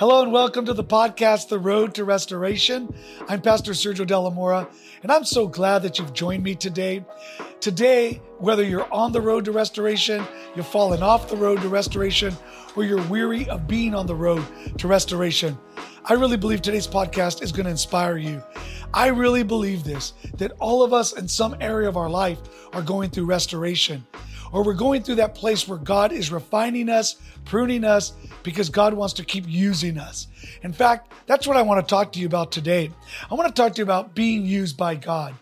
Hello and welcome to the podcast, The Road to Restoration. I'm Pastor Sergio de la Mora, and I'm so glad that you've joined me today. Today, whether you're on the road to restoration, you've fallen off the road to restoration, or you're weary of being on the road to restoration, I really believe today's podcast is going to inspire you. I really believe this that all of us in some area of our life are going through restoration, or we're going through that place where God is refining us, pruning us, because God wants to keep using us. In fact, that's what I want to talk to you about today. I want to talk to you about being used by God.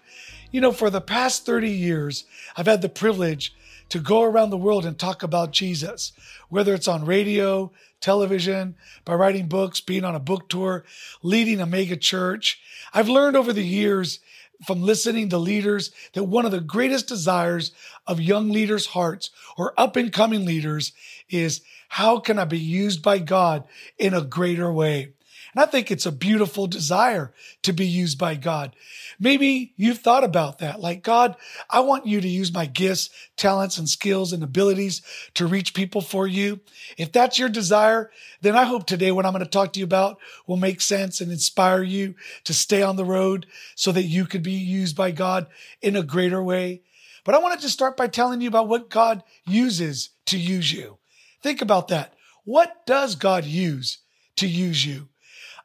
You know, for the past 30 years, I've had the privilege to go around the world and talk about Jesus, whether it's on radio, television, by writing books, being on a book tour, leading a mega church. I've learned over the years from listening to leaders that one of the greatest desires of young leaders' hearts or up and coming leaders is how can I be used by God in a greater way? And I think it's a beautiful desire to be used by God. Maybe you've thought about that. Like, God, I want you to use my gifts, talents, and skills and abilities to reach people for you. If that's your desire, then I hope today what I'm going to talk to you about will make sense and inspire you to stay on the road so that you could be used by God in a greater way. But I want to start by telling you about what God uses to use you. Think about that. What does God use to use you?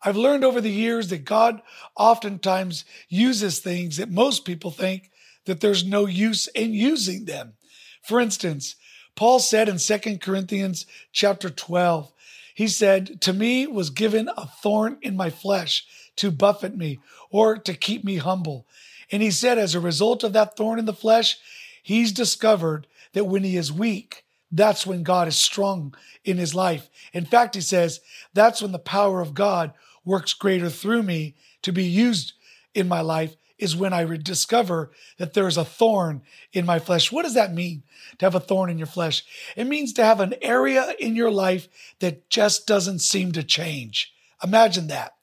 I've learned over the years that God oftentimes uses things that most people think that there's no use in using them. For instance, Paul said in 2 Corinthians chapter 12, he said, To me was given a thorn in my flesh to buffet me or to keep me humble. And he said, as a result of that thorn in the flesh, he's discovered that when he is weak, that's when God is strong in his life. In fact, he says, that's when the power of God works greater through me to be used in my life is when I discover that there is a thorn in my flesh. What does that mean to have a thorn in your flesh? It means to have an area in your life that just doesn't seem to change. Imagine that.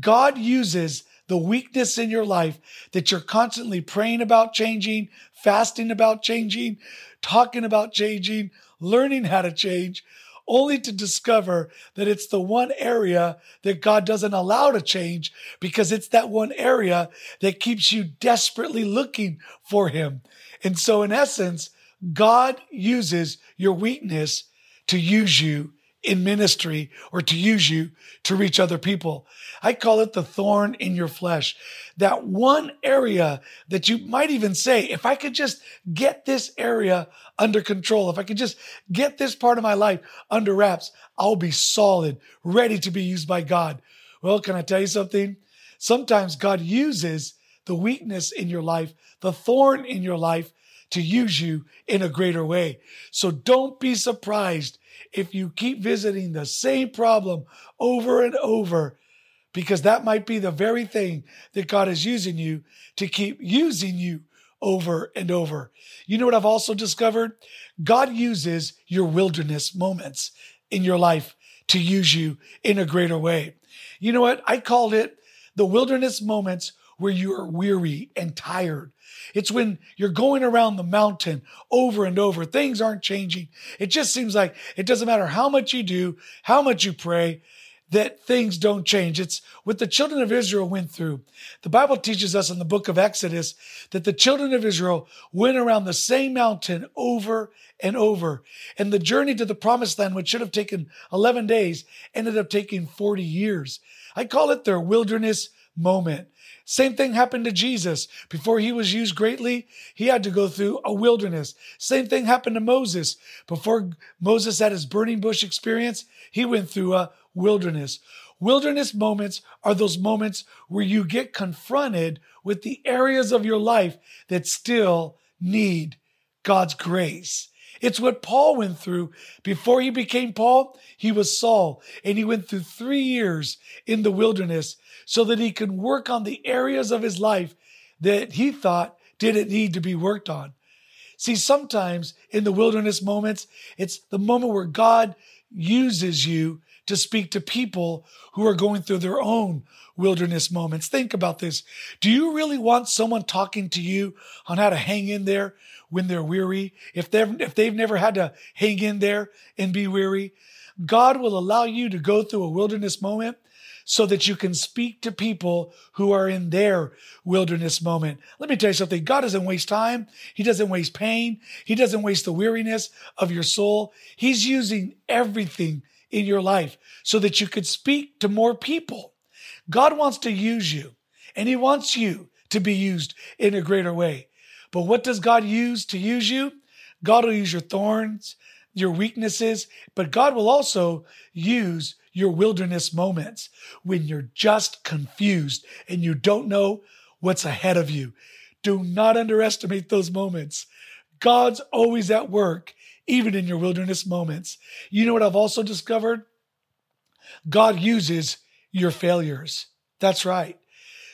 God uses the weakness in your life that you're constantly praying about changing, fasting about changing, talking about changing, learning how to change only to discover that it's the one area that God doesn't allow to change because it's that one area that keeps you desperately looking for Him. And so, in essence, God uses your weakness to use you in ministry or to use you to reach other people. I call it the thorn in your flesh. That one area that you might even say, if I could just get this area under control, if I could just get this part of my life under wraps, I'll be solid, ready to be used by God. Well, can I tell you something? Sometimes God uses the weakness in your life, the thorn in your life to use you in a greater way. So don't be surprised if you keep visiting the same problem over and over, because that might be the very thing that God is using you to keep using you over and over. You know what I've also discovered? God uses your wilderness moments in your life to use you in a greater way. You know what? I called it the wilderness moments where you are weary and tired. It's when you're going around the mountain over and over. Things aren't changing. It just seems like it doesn't matter how much you do, how much you pray, that things don't change. It's what the children of Israel went through. The Bible teaches us in the book of Exodus that the children of Israel went around the same mountain over and over. And the journey to the promised land, which should have taken 11 days, ended up taking 40 years. I call it their wilderness moment. Same thing happened to Jesus. Before he was used greatly, he had to go through a wilderness. Same thing happened to Moses. Before Moses had his burning bush experience, he went through a wilderness. Wilderness moments are those moments where you get confronted with the areas of your life that still need God's grace. It's what Paul went through. Before he became Paul, he was Saul, and he went through three years in the wilderness so that he could work on the areas of his life that he thought didn't need to be worked on. See, sometimes in the wilderness moments, it's the moment where God uses you to speak to people who are going through their own wilderness moments. Think about this. Do you really want someone talking to you on how to hang in there when they're weary? If they've, if they've never had to hang in there and be weary? God will allow you to go through a wilderness moment so that you can speak to people who are in their wilderness moment. Let me tell you something. God doesn't waste time. He doesn't waste pain. He doesn't waste the weariness of your soul. He's using everything in your life so that you could speak to more people. God wants to use you and he wants you to be used in a greater way. But what does God use to use you? God will use your thorns, your weaknesses, but God will also use your wilderness moments when you're just confused and you don't know what's ahead of you. Do not underestimate those moments. God's always at work, even in your wilderness moments. You know what I've also discovered? God uses your failures. That's right.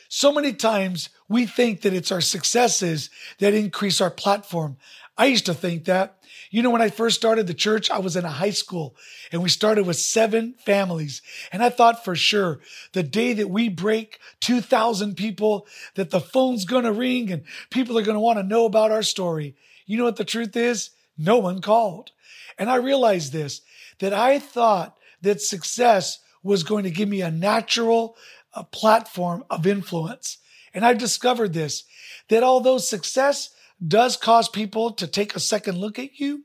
So many times we think that it's our successes that increase our platform. I used to think that. You know, when I first started the church, I was in a high school and we started with seven families. And I thought for sure the day that we break 2,000 people, that the phone's going to ring and people are going to want to know about our story. You know what the truth is? No one called. And I realized this, that I thought that success was going to give me a natural a platform of influence. And I've discovered this, that although success does cause people to take a second look at you,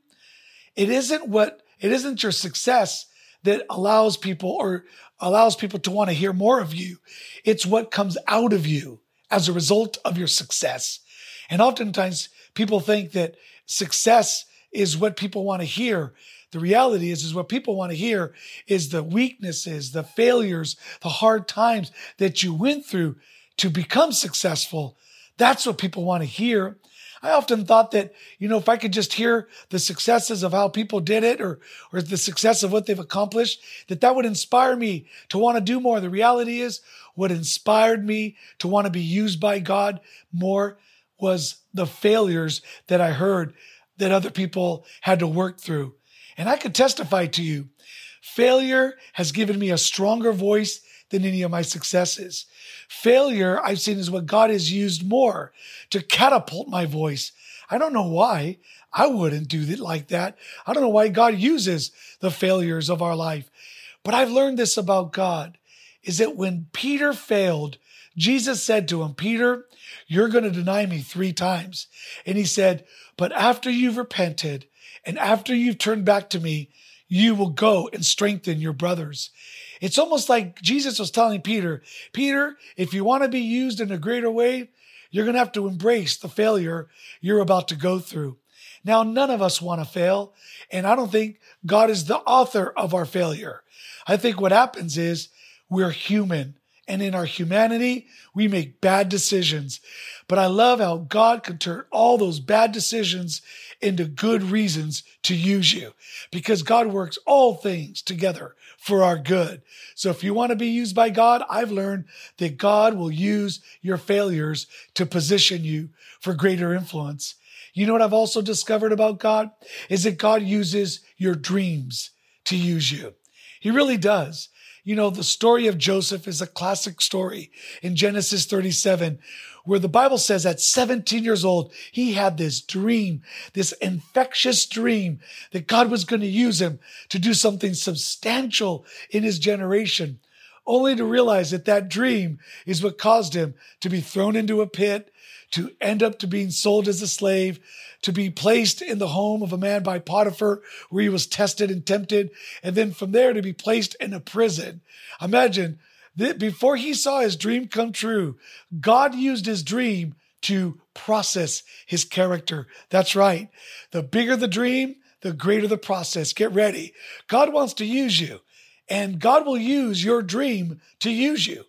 it isn't what, it isn't your success that allows people or allows people to want to hear more of you. It's what comes out of you as a result of your success. And oftentimes people think that success is what people want to hear. The reality is, is what people want to hear is the weaknesses, the failures, the hard times that you went through to become successful. That's what people want to hear. I often thought that, you know, if I could just hear the successes of how people did it or, or the success of what they've accomplished, that that would inspire me to want to do more. The reality is what inspired me to want to be used by God more was the failures that I heard that other people had to work through. And I could testify to you, failure has given me a stronger voice than any of my successes. Failure, I've seen, is what God has used more to catapult my voice. I don't know why. I wouldn't do it like that. I don't know why God uses the failures of our life. But I've learned this about God is that when Peter failed, Jesus said to him, Peter, you're going to deny me three times. And he said, but after you've repented and after you've turned back to me, you will go and strengthen your brothers. It's almost like Jesus was telling Peter, Peter, if you want to be used in a greater way, you're going to have to embrace the failure you're about to go through. Now, none of us want to fail, and I don't think God is the author of our failure. I think what happens is we're human, and in our humanity, we make bad decisions. But I love how God can turn all those bad decisions into good reasons to use you because God works all things together for our good. So if you want to be used by God, I've learned that God will use your failures to position you for greater influence. You know what I've also discovered about God is that God uses your dreams to use you. He really does. You know, the story of Joseph is a classic story in Genesis 37, where the Bible says at 17 years old, he had this dream, this infectious dream that God was going to use him to do something substantial in his generation, only to realize that that dream is what caused him to be thrown into a pit, to end up to being sold as a slave, to be placed in the home of a man by Potiphar where he was tested and tempted, and then from there to be placed in a prison. Imagine that before he saw his dream come true, God used his dream to process his character. That's right. The bigger the dream, the greater the process. Get ready. God wants to use you, and God will use your dream to use you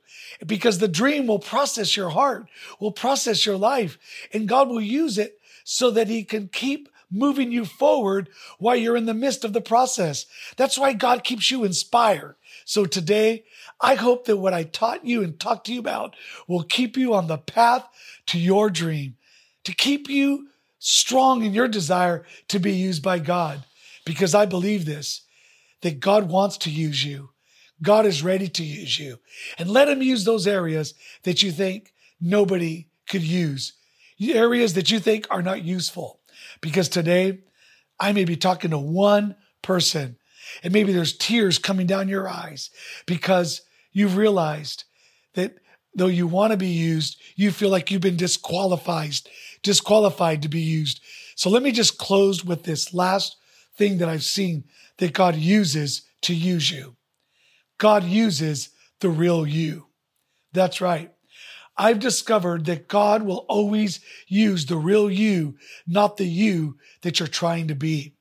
because the dream will process your heart, will process your life, and God will use it so that he can keep moving you forward while you're in the midst of the process. That's why God keeps you inspired. So today, I hope that what I taught you and talked to you about will keep you on the path to your dream, to keep you strong in your desire to be used by God. Because I believe this, that God wants to use you. God is ready to use you. And let him use those areas that you think nobody could use areas that you think are not useful. Because today, I may be talking to one person And maybe there's tears coming down your eyes because you've realized that though you want to be used, you feel like you've been disqualified, disqualified to be used. So let me just close with this last thing that I've seen that God uses to use you. God uses the real you. That's right. I've discovered that God will always use the real you, not the you that you're trying to be.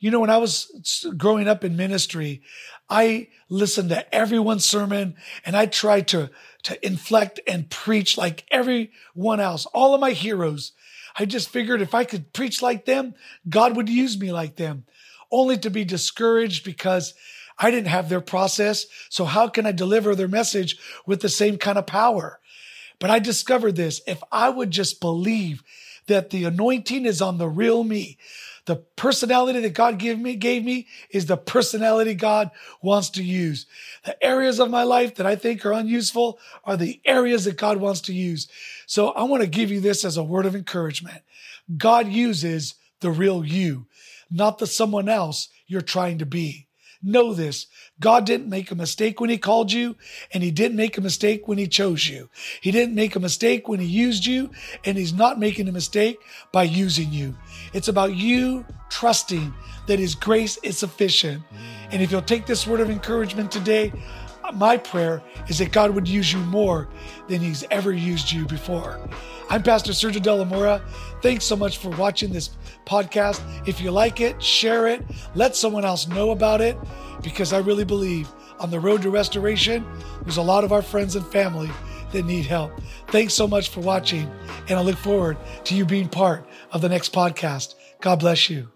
You know, when I was growing up in ministry, I listened to everyone's sermon and I tried to, to inflect and preach like everyone else, all of my heroes. I just figured if I could preach like them, God would use me like them, only to be discouraged because I didn't have their process. So how can I deliver their message with the same kind of power? But I discovered this. If I would just believe that the anointing is on the real me, the personality that God gave me, gave me is the personality God wants to use. The areas of my life that I think are unuseful are the areas that God wants to use. So I want to give you this as a word of encouragement. God uses the real you, not the someone else you're trying to be. Know this God didn't make a mistake when He called you, and He didn't make a mistake when He chose you. He didn't make a mistake when He used you, and He's not making a mistake by using you. It's about you trusting that His grace is sufficient. And if you'll take this word of encouragement today, my prayer is that God would use you more than He's ever used you before. I'm Pastor Sergio De La Mora. Thanks so much for watching this podcast. If you like it, share it, let someone else know about it, because I really believe on the road to restoration, there's a lot of our friends and family that need help. Thanks so much for watching, and I look forward to you being part of the next podcast. God bless you.